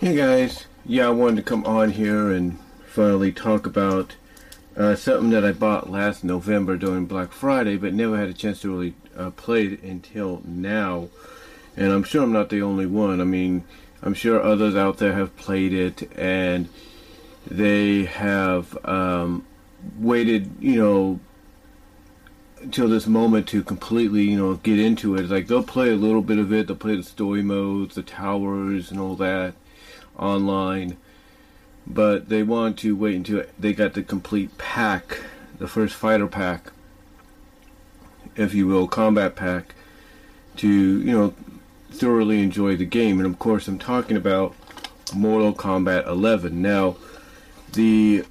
Hey guys, yeah, I wanted to come on here and finally talk about uh, something that I bought last November during Black Friday, but never had a chance to really uh, play it until now. And I'm sure I'm not the only one. I mean, I'm sure others out there have played it and they have um, waited, you know, until this moment to completely, you know, get into it. Like they'll play a little bit of it, they'll play the story modes, the towers, and all that online, but they want to wait until they got the complete pack, the first fighter pack, if you will, combat pack, to you know thoroughly enjoy the game. And of course, I'm talking about Mortal Kombat 11. Now, the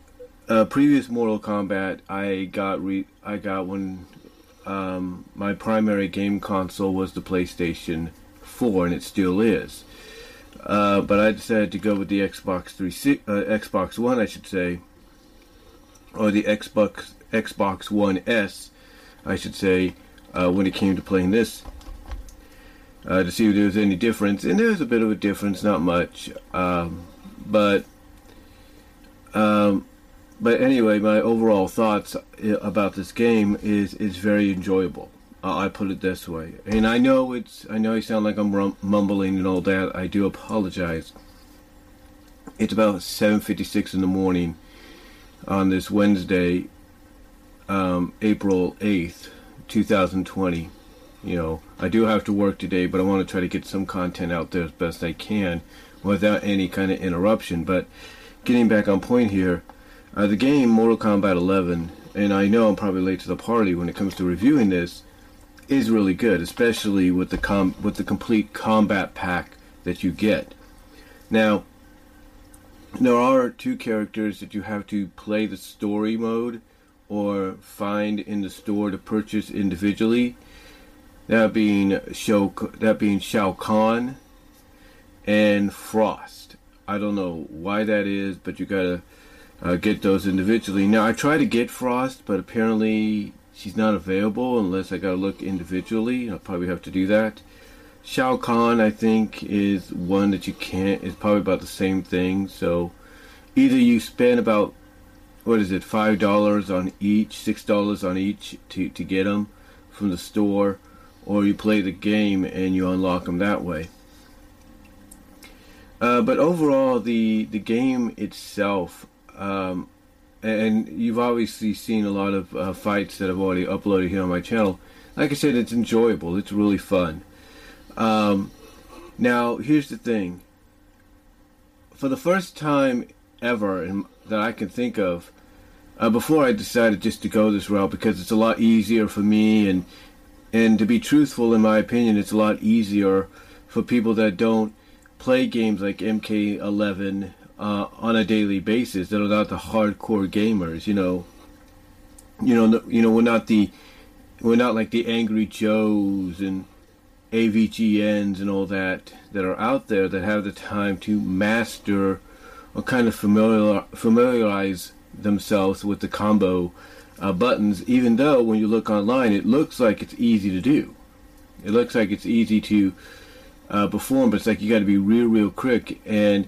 uh, previous Mortal Kombat I got re- I got when um, my primary game console was the PlayStation 4, and it still is. Uh, but I decided to go with the Xbox 3 uh, Xbox One, I should say, or the Xbox Xbox One S, I should say, uh, when it came to playing this, uh, to see if there was any difference. And there's a bit of a difference, not much, um, but um, but anyway, my overall thoughts uh, about this game is is very enjoyable. I put it this way, and I know it's. I know I sound like I'm mumbling and all that. I do apologize. It's about 7:56 in the morning on this Wednesday, um, April 8th, 2020. You know, I do have to work today, but I want to try to get some content out there as best I can without any kind of interruption. But getting back on point here, uh, the game Mortal Kombat 11, and I know I'm probably late to the party when it comes to reviewing this is really good, especially with the com- with the complete combat pack that you get. Now, there are two characters that you have to play the story mode or find in the store to purchase individually. That being Shao, that being Shao Kahn and Frost. I don't know why that is, but you gotta uh, get those individually. Now I try to get Frost, but apparently she's not available unless I gotta look individually. I'll probably have to do that. Shao Kahn, I think, is one that you can't. It's probably about the same thing. So either you spend about what is it, five dollars on each, six dollars on each to to get them from the store, or you play the game and you unlock them that way. Uh, but overall, the the game itself um, and you've obviously seen a lot of uh, fights that I've already uploaded here on my channel. Like I said, it's enjoyable. It's really fun. Um, now, here's the thing. For the first time ever in, that I can think of, uh, before I decided just to go this route because it's a lot easier for me, and and to be truthful, in my opinion, it's a lot easier for people that don't play games like MK11 uh, on a daily basis that are not the hardcore gamers. You know, you know, you know, we're not the we're not like the angry Joes and AVGNs and all that that are out there that have the time to master or kind of familiar, familiarize themselves with the combo uh, buttons. Even though when you look online, it looks like it's easy to do. It looks like it's easy to uh, perform, but it's like you got to be real, real quick and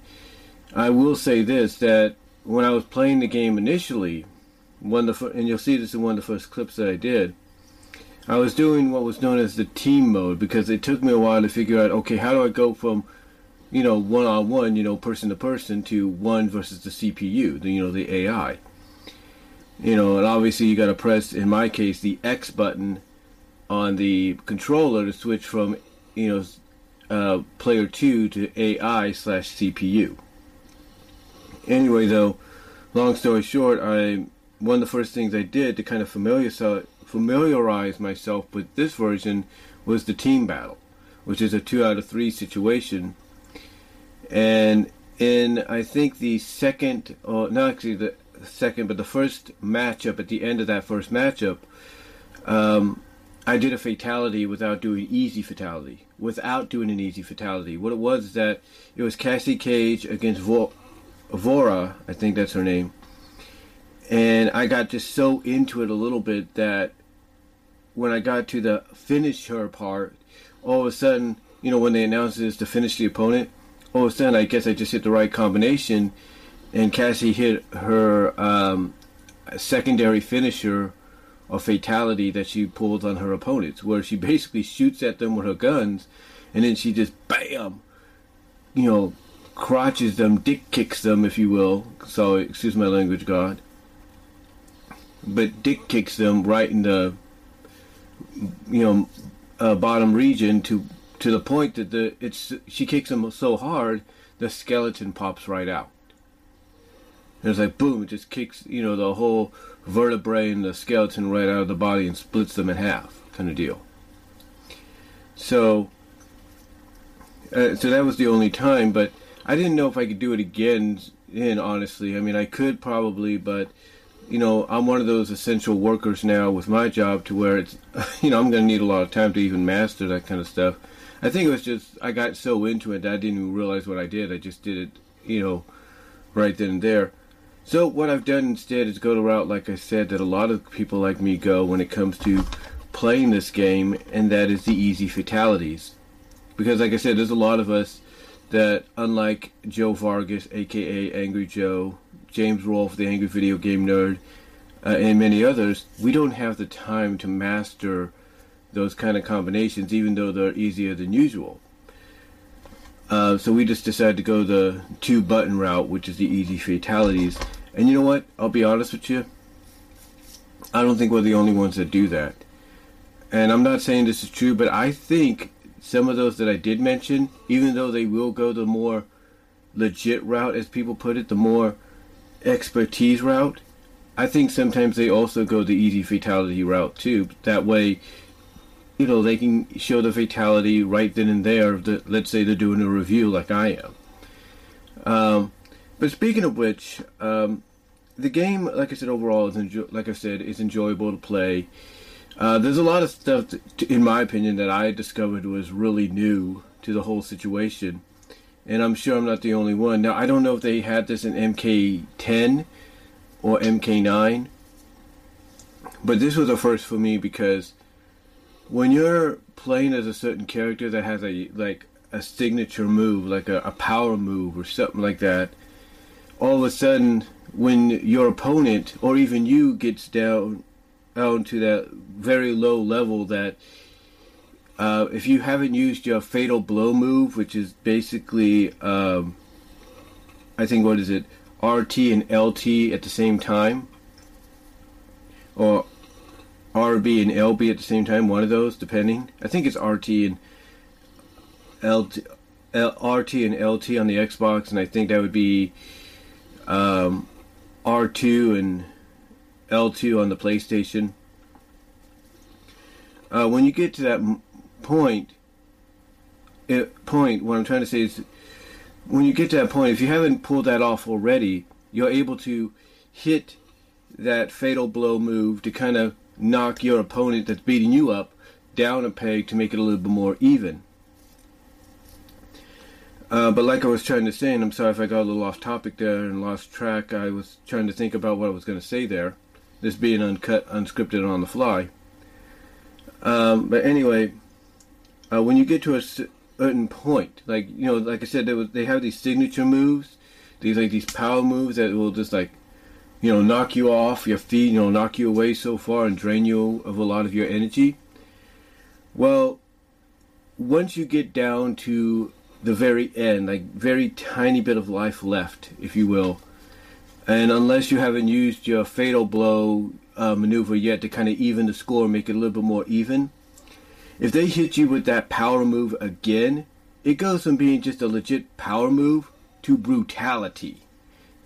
I will say this that when I was playing the game initially, one of the and you'll see this in one of the first clips that I did. I was doing what was known as the team mode because it took me a while to figure out okay how do I go from you know one on one you know person to person to one versus the CPU the you know the AI you know and obviously you got to press in my case the X button on the controller to switch from you know uh, player 2 to AI slash CPU Anyway, though, long story short, I one of the first things I did to kind of familiarize myself with this version was the team battle, which is a two out of three situation. And in I think the second, or not actually the second, but the first matchup at the end of that first matchup, um, I did a fatality without doing easy fatality. Without doing an easy fatality, what it was is that it was Cassie Cage against Vol- Vora, I think that's her name. And I got just so into it a little bit that when I got to the finish her part, all of a sudden, you know, when they announced this to finish the opponent, all of a sudden, I guess I just hit the right combination, and Cassie hit her um, secondary finisher or fatality that she pulls on her opponents, where she basically shoots at them with her guns, and then she just bam, you know, crotches them, dick kicks them, if you will. So excuse my language, God. But dick kicks them right in the, you know, uh, bottom region to to the point that the it's she kicks them so hard the skeleton pops right out. And it's like boom, it just kicks you know the whole vertebrae and the skeleton right out of the body and splits them in half, kind of deal. So, uh, so that was the only time, but I didn't know if I could do it again. In honestly, I mean, I could probably, but you know, I'm one of those essential workers now with my job to where it's, you know, I'm going to need a lot of time to even master that kind of stuff. I think it was just I got so into it that I didn't even realize what I did. I just did it, you know, right then and there. So what I've done instead is go the route, like I said, that a lot of people like me go when it comes to playing this game, and that is the easy fatalities. Because, like I said, there's a lot of us that, unlike Joe Vargas, aka Angry Joe, James Rolfe, the Angry Video Game Nerd, uh, and many others, we don't have the time to master those kind of combinations, even though they're easier than usual. Uh, so we just decided to go the two button route, which is the easy fatalities. And you know what? I'll be honest with you. I don't think we're the only ones that do that. And I'm not saying this is true, but I think some of those that I did mention, even though they will go the more legit route, as people put it, the more expertise route, I think sometimes they also go the easy fatality route too. That way, you know, they can show the fatality right then and there. Let's say they're doing a review like I am. Um, but speaking of which, um, the game, like I said, overall is enjo- like I said, is enjoyable to play. Uh, there's a lot of stuff, to, in my opinion, that I discovered was really new to the whole situation, and I'm sure I'm not the only one. Now I don't know if they had this in MK10 or MK9, but this was a first for me because when you're playing as a certain character that has a like a signature move, like a, a power move or something like that, all of a sudden when your opponent or even you gets down down to that very low level that uh, if you haven't used your fatal blow move, which is basically um, I think what is it RT and LT at the same time, or RB and LB at the same time, one of those, depending. I think it's RT and LT, L, RT and LT on the Xbox, and I think that would be um, R2 and L2 on the PlayStation. Uh, when you get to that point, it, point, what I'm trying to say is, when you get to that point, if you haven't pulled that off already, you're able to hit that fatal blow move to kind of knock your opponent that's beating you up down a peg to make it a little bit more even. Uh, but like I was trying to say, and I'm sorry if I got a little off topic there and lost track, I was trying to think about what I was going to say there, this being uncut, unscripted, on the fly. Um, but anyway, uh, when you get to a certain point, like you know, like I said, they, they have these signature moves, these like these power moves that will just like you know, knock you off your feet, you know, knock you away so far and drain you of a lot of your energy. Well, once you get down to the very end, like very tiny bit of life left, if you will, and unless you haven't used your fatal blow uh, maneuver yet to kind of even the score, make it a little bit more even, if they hit you with that power move again, it goes from being just a legit power move to brutality.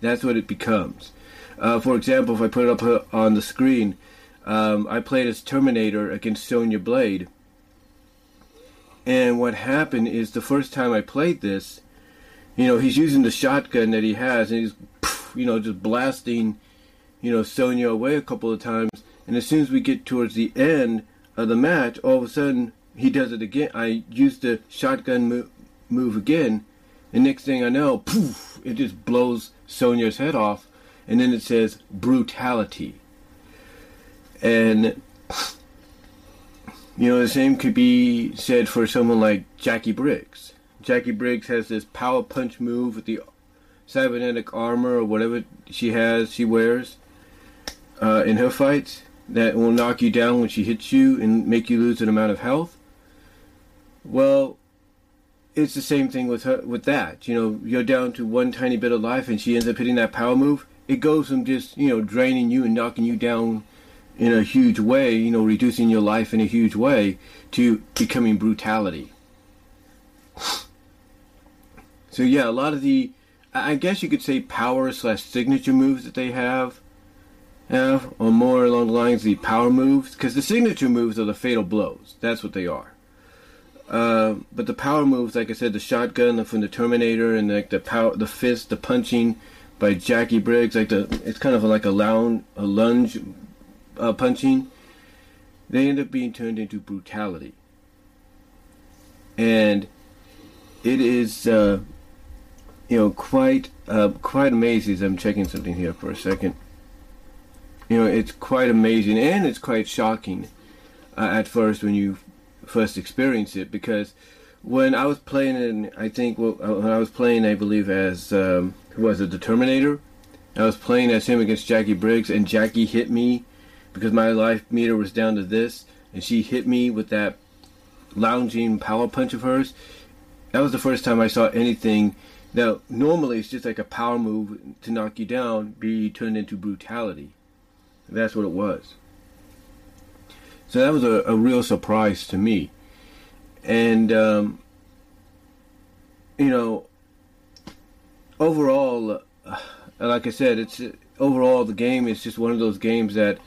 That's what it becomes. Uh, for example, if I put it up on the screen, um, I played as Terminator against Sonya Blade. And what happened is the first time I played this, you know, he's using the shotgun that he has, and he's, you know, just blasting, you know, Sonya away a couple of times. And as soon as we get towards the end of the match, all of a sudden he does it again. I use the shotgun mo- move again, and next thing I know, poof, it just blows Sonya's head off and then it says brutality. And you know, the same could be said for someone like Jacqui Briggs. Jacqui Briggs has this power punch move with the cybernetic armor or whatever she has, she wears uh, in her fights that will knock you down when she hits you and make you lose an amount of health. Well, it's the same thing with her with that. You know, you're down to one tiny bit of life, and she ends up hitting that power move. It goes from just you know draining you and knocking you down in a huge way, you know, reducing your life in a huge way, to becoming brutality. So yeah, a lot of the, I guess you could say power slash signature moves that they have, have, or more along the lines the power moves, because the signature moves are the fatal blows. That's what they are. Uh, but the power moves, like I said, the shotgun from the Terminator and like the power, the fist, the punching by Jacqui Briggs, like the it's kind of like a lounge, a lunge uh, punching. They end up being turned into brutality, and it is uh, you know quite uh, quite amazing. I'm checking something here for a second. You know, it's quite amazing and it's quite shocking uh, at first when you first experience it because when I was playing in, I think well, uh, when I was playing, I believe as um, who was it, the Terminator. I was playing as him against Jacqui Briggs, and Jacqui hit me because my life meter was down to this, and she hit me with that lounging power punch of hers. That was the first time I saw anything that normally it's just like a power move to knock you down be turned into brutality. That's what it was. So that was a, a real surprise to me. And, um, you know, overall, uh, like I said, it's uh, overall the game is just one of those games that,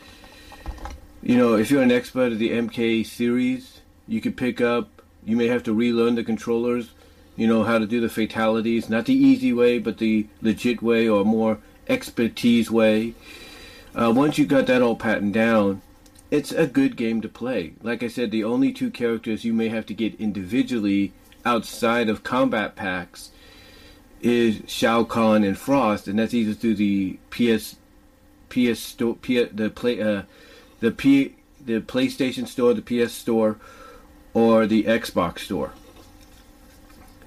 you know, if you're an expert of the MK series, you could pick up. You may have to relearn the controllers, you know, how to do the fatalities, not the easy way, but the legit way or more expertise way. Uh, once you've got that all patterned down, it's a good game to play. Like I said, the only two characters you may have to get individually outside of combat packs is Shao Kahn and Frost, and that's either through the PS, PS store, the play, uh, the P, the PlayStation Store, the PS Store, or the Xbox Store.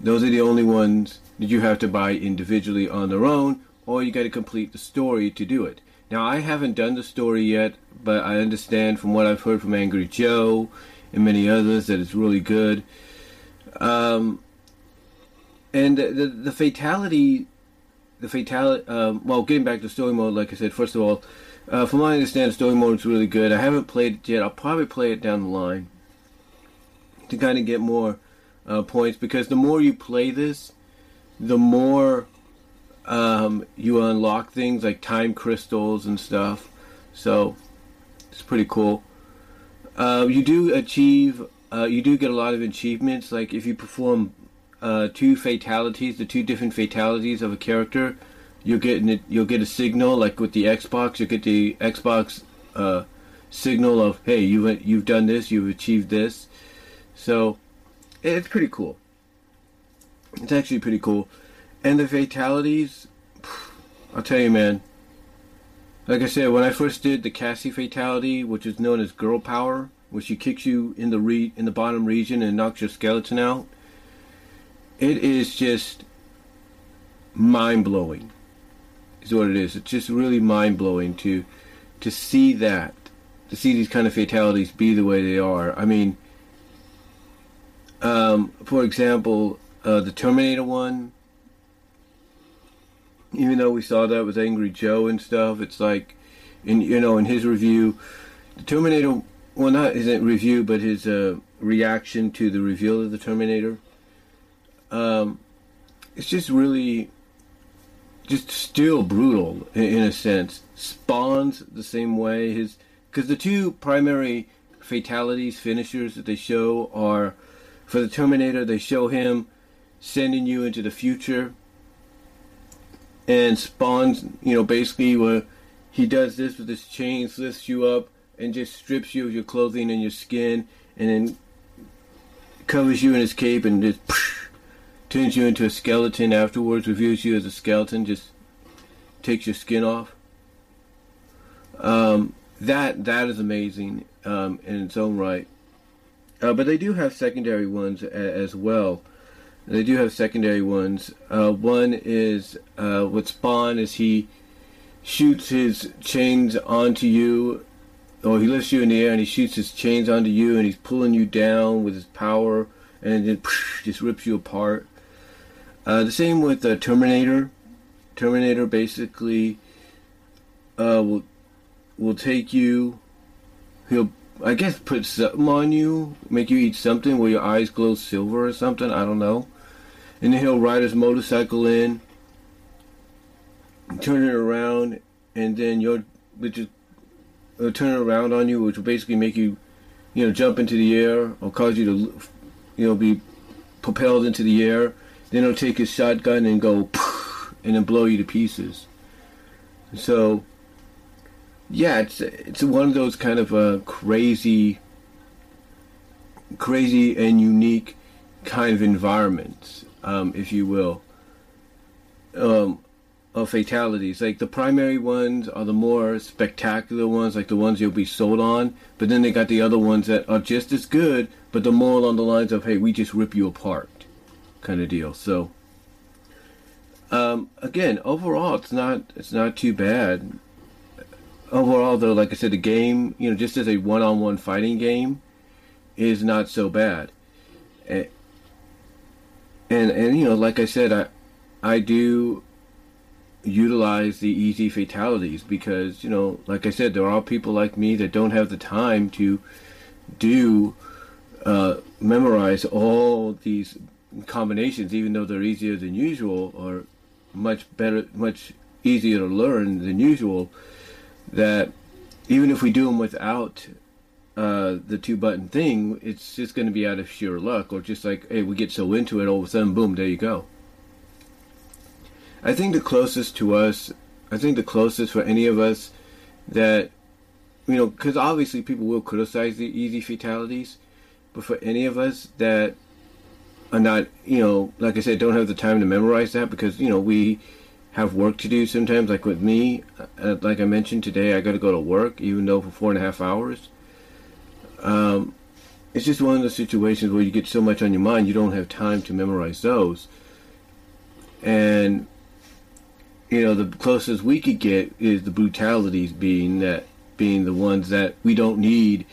Those are the only ones that you have to buy individually on their own, or you got to complete the story to do it. Now, I haven't done the story yet, but I understand from what I've heard from Angry Joe and many others that it's really good. Um, and the, the, the fatality, the fatality. Um, well, getting back to story mode, like I said, first of all, uh, from what I understand, story mode is really good. I haven't played it yet. I'll probably play it down the line to kind of get more uh, points because the more you play this, the more um, you unlock things like time crystals and stuff. So it's pretty cool. Uh, you do achieve, uh, you do get a lot of achievements. Like if you perform uh, two fatalities, the two different fatalities of a character, you'll get you'll get a signal. Like with the Xbox, you get the Xbox uh, signal of hey, you've you've done this, you've achieved this. So it's pretty cool. It's actually pretty cool. And the fatalities, I'll tell you, man. Like I said, when I first did the Cassie fatality, which is known as girl power, where she kicks you in the re- in the bottom region and knocks your skeleton out, it is just mind blowing. Is what it is. It's just really mind blowing to to see that, to see these kind of fatalities be the way they are. I mean, um, for example, uh, the Terminator one even though we saw that with Angry Joe and stuff, it's like, in you know, in his review, the Terminator, well, not his review, but his uh, reaction to the reveal of the Terminator. Um, it's just really, just still brutal in, in a sense. Spawns the same way. His because the two primary fatalities finishers that they show are for the Terminator. They show him sending you into the future and spawns, you know, basically where he does this with his chains, lifts you up, and just strips you of your clothing and your skin, and then covers you in his cape and just psh, turns you into a skeleton afterwards, reveals you as a skeleton, just takes your skin off. Um, that that is amazing um, in its own right. Uh, but they do have secondary ones as well. They do have secondary ones. Uh, one is uh, what Spawn is he shoots his chains onto you, or he lifts you in the air and he shoots his chains onto you, and he's pulling you down with his power, and then just rips you apart. Uh, the same with the Terminator. Terminator basically uh, will will take you. He'll I guess put something on you, make you eat something where your eyes glow silver or something. I don't know. And then he'll ride his motorcycle in, turn it around, and then you'll which is uh, turn it around on you, which will basically make you, you know, jump into the air or cause you to, you know, be propelled into the air. Then he'll take his shotgun and go, and then blow you to pieces. So yeah, it's it's one of those kind of uh, crazy, crazy and unique kind of environments, um, if you will, um, of fatalities. Like the primary ones are the more spectacular ones, like the ones you'll be sold on. But then they got the other ones that are just as good, but they're more along the lines of, "Hey, we just rip you apart," kind of deal. So. Um, again, overall, it's not it's not too bad overall, though, like I said, the game, you know, just as a one-on-one fighting game, is not so bad. And, and and you know, like I said, I I do utilize the easy fatalities because you know, like I said, there are people like me that don't have the time to do uh, memorize all these combinations, even though they're easier than usual or much better, much easier to learn than usual that even if we do them without uh, the two button thing, it's just going to be out of sheer luck, or just like, hey, we get so into it, all of a sudden, boom, there you go. I think the closest to us, I think the closest for any of us that, you know, because obviously people will criticize the easy fatalities, but for any of us that are not, you know, like I said, don't have the time to memorize that because, you know, we have work to do sometimes. Like with me, uh, like I mentioned today, I got to go to work, even though for four and a half hours. Um, it's just one of those situations where you get so much on your mind, you don't have time to memorize those. And you know, the closest we could get is the brutalities being that being the ones that we don't need.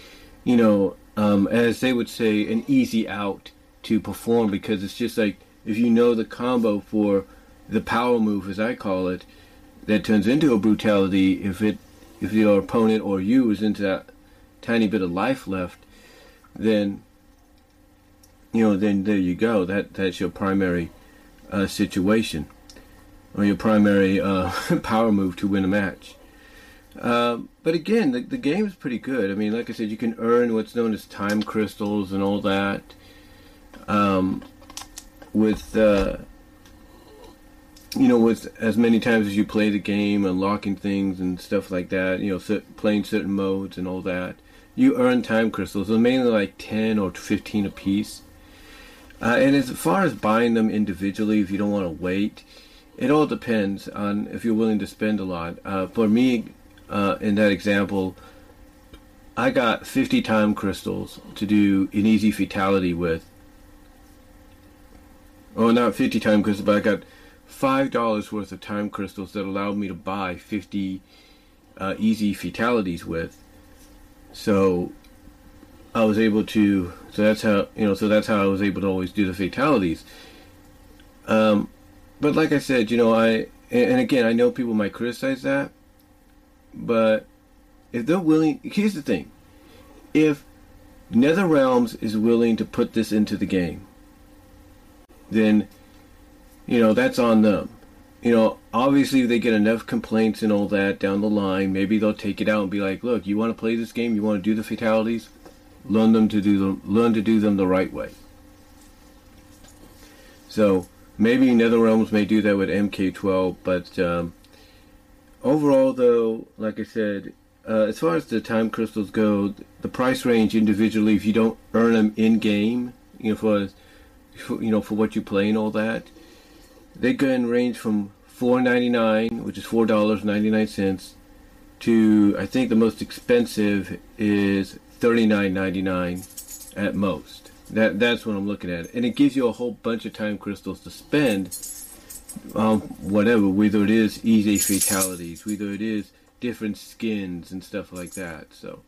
You know, um, as they would say, an easy out to perform because it's just like if you know the combo for the power move, as I call it, that turns into a brutality if it if your opponent or you is into that tiny bit of life left, then you know then there you go. That that's your primary uh, situation or your primary uh, power move to win a match. Um, but again, the, the game is pretty good. I mean, like I said, you can earn what's known as time crystals and all that. Um, with uh, you know, with as many times as you play the game, unlocking things and stuff like that, you know, playing certain modes and all that, you earn time crystals. They're mainly like 10 or 15 a piece. Uh, and as far as buying them individually, if you don't want to wait, it all depends on if you're willing to spend a lot. Uh, for me, uh, in that example, I got 50 time crystals to do an easy fatality with. Oh, not 50 time crystals, but I got five dollars worth of time crystals that allowed me to buy 50 uh, easy fatalities with. So I was able to so that's how you know so that's how I was able to always do the fatalities. Um, but like I said you know I and again I know people might criticize that but if they're willing here's the thing. If NetherRealms is willing to put this into the game then you know, that's on them. You know, obviously, if they get enough complaints and all that down the line, maybe they'll take it out and be like, "Look, you want to play this game? You want to do the fatalities? Learn them to do them. Learn to do them the right way." So maybe NetherRealms may do that with MK12, but um, overall, though, like I said, uh, as far as the time crystals go, the price range individually, if you don't earn them in game, you know, for, for you know for what you play and all that, they can range from four ninety nine, which is four dollars ninety nine cents, to I think the most expensive is thirty nine ninety nine at most. That that's what I'm looking at, and it gives you a whole bunch of time crystals to spend. Um, whatever, whether it is easy fatalities, whether it is different skins and stuff like that. So,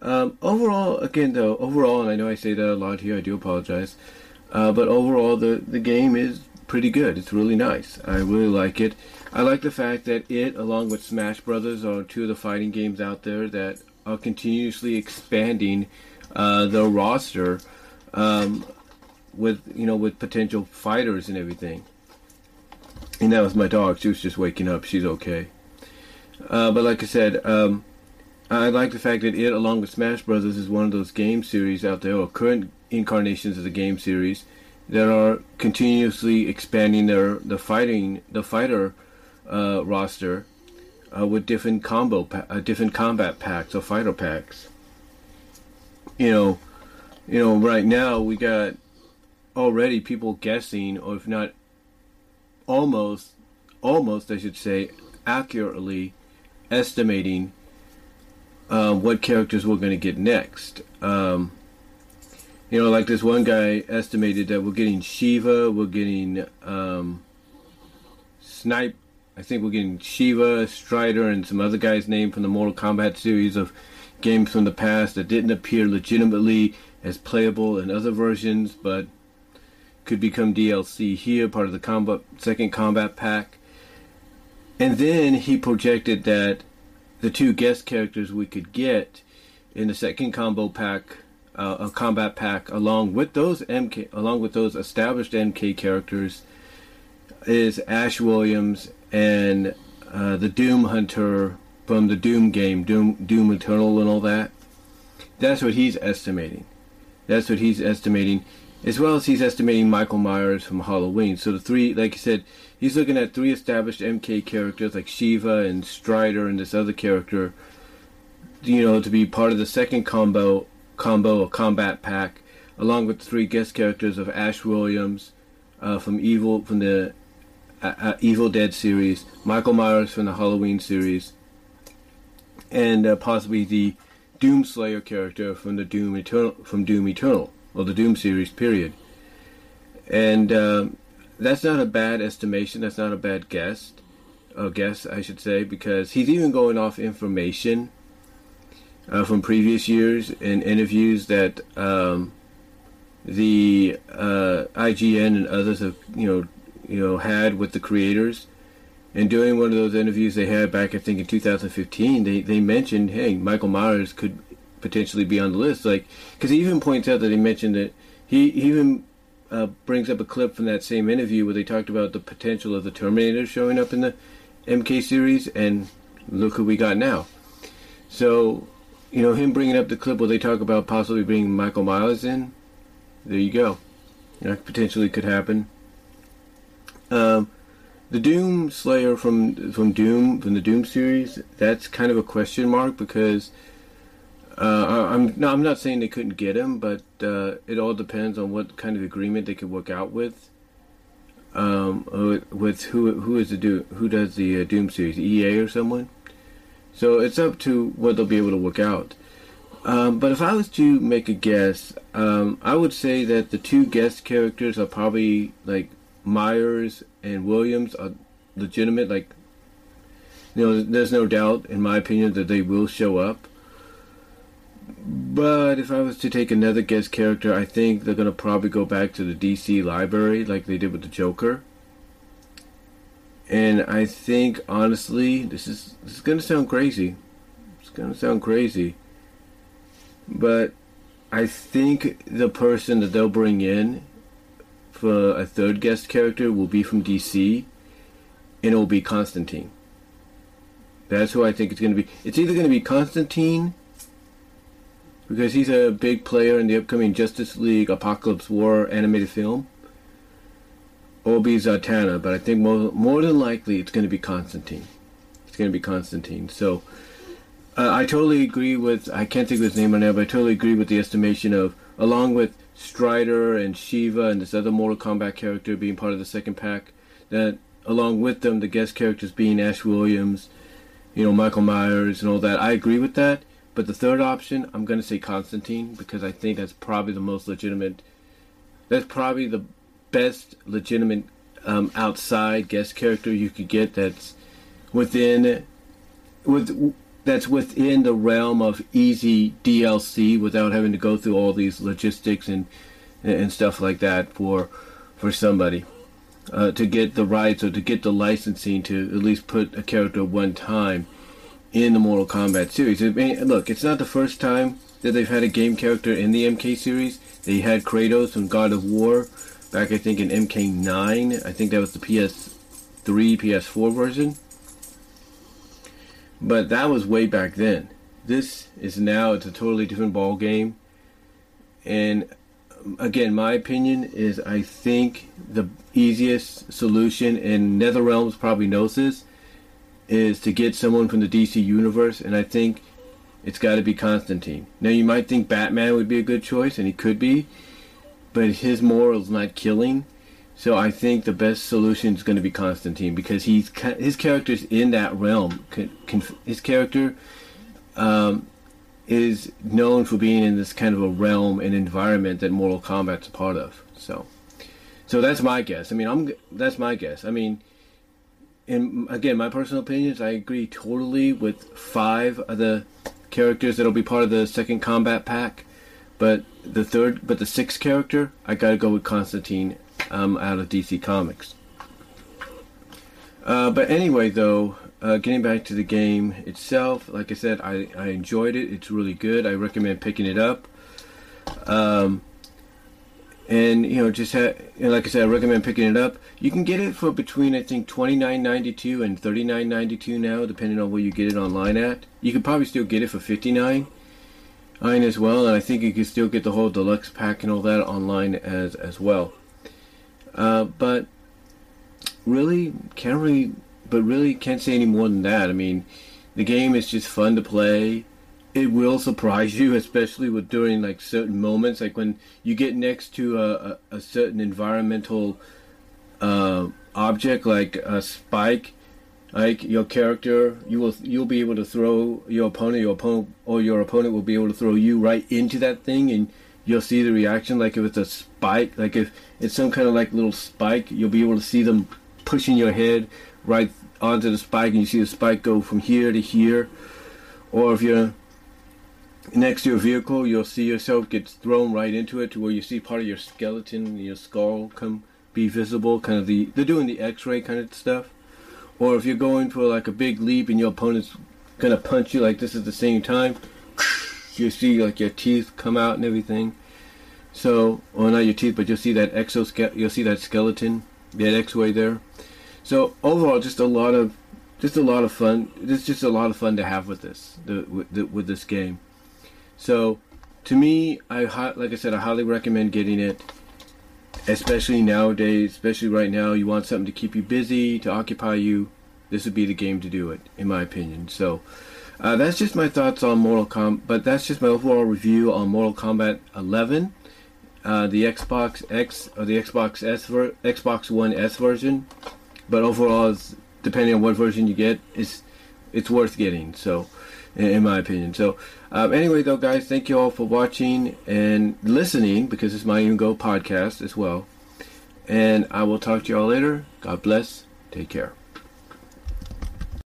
um, overall, again though, overall, and I know I say that a lot here, I do apologize, uh, but overall, the the game is pretty good. It's really nice. I really like it. I like the fact that it, along with Smash Brothers, are two of the fighting games out there that are continuously expanding uh, the roster um, with you know with potential fighters and everything. And that was my dog. She was just waking up. She's okay. Uh, but like I said, um, I like the fact that it, along with Smash Brothers, is one of those game series out there, or current incarnations of the game series, that are continuously expanding their the fighting the fighter uh, roster uh, with different combo pa- uh, different combat packs or fighter packs. You know, you know, right now we got already people guessing, or if not almost, almost I should say, accurately estimating um, what characters we're going to get next. Um, you know, like this one guy estimated that we're getting Sheeva, we're getting um, Snipe. I think we're getting Sheeva, Strider, and some other guy's name from the Mortal Kombat series of games from the past that didn't appear legitimately as playable in other versions, but could become DLC here, part of the combat second combat pack. And then he projected that the two guest characters we could get in the second combo pack, uh, a combat pack, along with those MK, along with those established MK characters, is Ash Williams and uh, the Doom Hunter from the Doom game, Doom Doom Eternal, and all that. That's what he's estimating. That's what he's estimating, as well as he's estimating Michael Myers from Halloween. So the three, like I said, he's looking at three established MK characters like Sheeva and Strider and this other character, you know, to be part of the second combo combo or combat pack, along with three guest characters of Ash Williams uh, from Evil from the uh, uh, Evil Dead series, Michael Myers from the Halloween series, and uh, possibly the Doom Slayer character from the Doom Eternal from Doom Eternal or the Doom series period. And um, that's not a bad estimation. That's not a bad guess. A guess, I should say, because he's even going off information uh, from previous years in interviews that um, the uh, IGN and others have, you know, you know, had with the creators. And during one of those interviews they had back, I think in 2015, they, they mentioned, hey, Michael Myers could potentially be on the list. Like, because he even points out that he mentioned that he, he even uh, brings up a clip from that same interview where they talked about the potential of the Terminator showing up in the MK series, and look who we got now. So, you know, him bringing up the clip where they talk about possibly bringing Michael Myers in, there you go. That potentially could happen. Um, the Doom Slayer from from Doom from the Doom series, that's kind of a question mark because uh, I'm no, I'm not saying they couldn't get him, but uh, it all depends on what kind of agreement they could work out with. Um, with who who is the do who does the uh, Doom series, EA or someone. So it's up to what they'll be able to work out. Um, but if I was to make a guess, um, I would say that the two guest characters are probably like Myers and Williams are legitimate. Like, you know, there's no doubt, in my opinion, that they will show up. But if I was to take another guest character, I think they're gonna probably go back to the DC library like they did with the Joker. And I think honestly, this is this is gonna sound crazy. It's gonna sound crazy. But I think the person that they'll bring in for a third guest character will be from DC, and it will be Constantine. That's who I think it's to be. It's either to be Constantine, because he's a big player in the upcoming Justice League Apokolips War animated film, or be Zatanna, but I think more, more than likely it's going to be Constantine. It's going to be Constantine. So, uh, I totally agree with, I can't think of his name right now, but I totally agree with the estimation of, along with Strider and Sheeva and this other Mortal Kombat character being part of the second pack. That along with them, the guest characters being Ash Williams, you know, Michael Myers and all that. I agree with that, but the third option, I'm going to say Constantine because I think that's probably the most legitimate. That's probably the best legitimate um, outside guest character you could get. That's within with that's within the realm of easy DLC without having to go through all these logistics and and stuff like that for for somebody uh, to get the rights or to get the licensing to at least put a character one time in the Mortal Kombat series. Look, it's not the first time that they've had a game character in the MK series. They had Kratos from God of War back, I think, in MK9. I think that was the PS3, PS4 version. But that was way back then. This is now, it's a totally different ball game. And again, my opinion is I think the easiest solution, and NetherRealms probably knows this, is to get someone from the DC universe, and I think it's got to be Constantine. Now, you might think Batman would be a good choice, and he could be, but his moral's not killing. So I think the best solution is going to be Constantine because he's his character's in that realm. His character um, is known for being in this kind of a realm and environment that Mortal Kombat's a part of. So, so that's my guess. I mean, I'm that's my guess. I mean, and again, my personal opinions, I agree totally with five of the characters that'll be part of the second combat pack. But the third, but the sixth character, I gotta go with Constantine um, out of DC Comics. Uh, but anyway, though, uh, getting back to the game itself, like I said, I, I enjoyed it. It's really good. I recommend picking it up. Um, and you know, just ha- know, like I said, I recommend picking it up. You can get it for between I think twenty nine ninety two and thirty nine ninety two now, depending on where you get it online at. You could probably still get it for fifty nine nine as well, and I think you can still get the whole deluxe pack and all that online as as well. Uh, but really, can't really but really can't say any more than that. I mean, the game is just fun to play. It will surprise you, especially with during like certain moments, like when you get next to a, a, a certain environmental uh, object, like a spike. Like your character, you will you'll be able to throw your opponent, your opponent, or your opponent will be able to throw you right into that thing, and you'll see the reaction. Like if it's a spike, like if it's some kind of like little spike, you'll be able to see them pushing your head right onto the spike and you see the spike go from here to here. Or if you're next to your vehicle, you'll see yourself get thrown right into it to where you see part of your skeleton, your skull come be visible, kind of the they're doing the x-ray kind of stuff. Or if you're going for like a big leap and your opponent's gonna punch you like this at the same time, you see like your teeth come out and everything. So, or not your teeth, but you'll see that exoskeleton, you'll see that skeleton, that X-ray there. So overall, just a lot of just a lot of fun. It's just a lot of fun to have with this the, with, the, with this game. So to me, I like I said, I highly recommend getting it. Especially nowadays, especially right now, you want something to keep you busy, to occupy you. This would be the game to do it, in my opinion. So uh, that's just my thoughts on Mortal Kombat. But that's just my overall review on Mortal Kombat 11, uh, the Xbox X or the Xbox S ver- Xbox One S version but overall, depending on what version you get, it's it's worth getting. So, in my opinion. So, um, anyway, though, guys, thank you all for watching and listening because it's my Even Go podcast as well. And I will talk to you all later. God bless. Take care.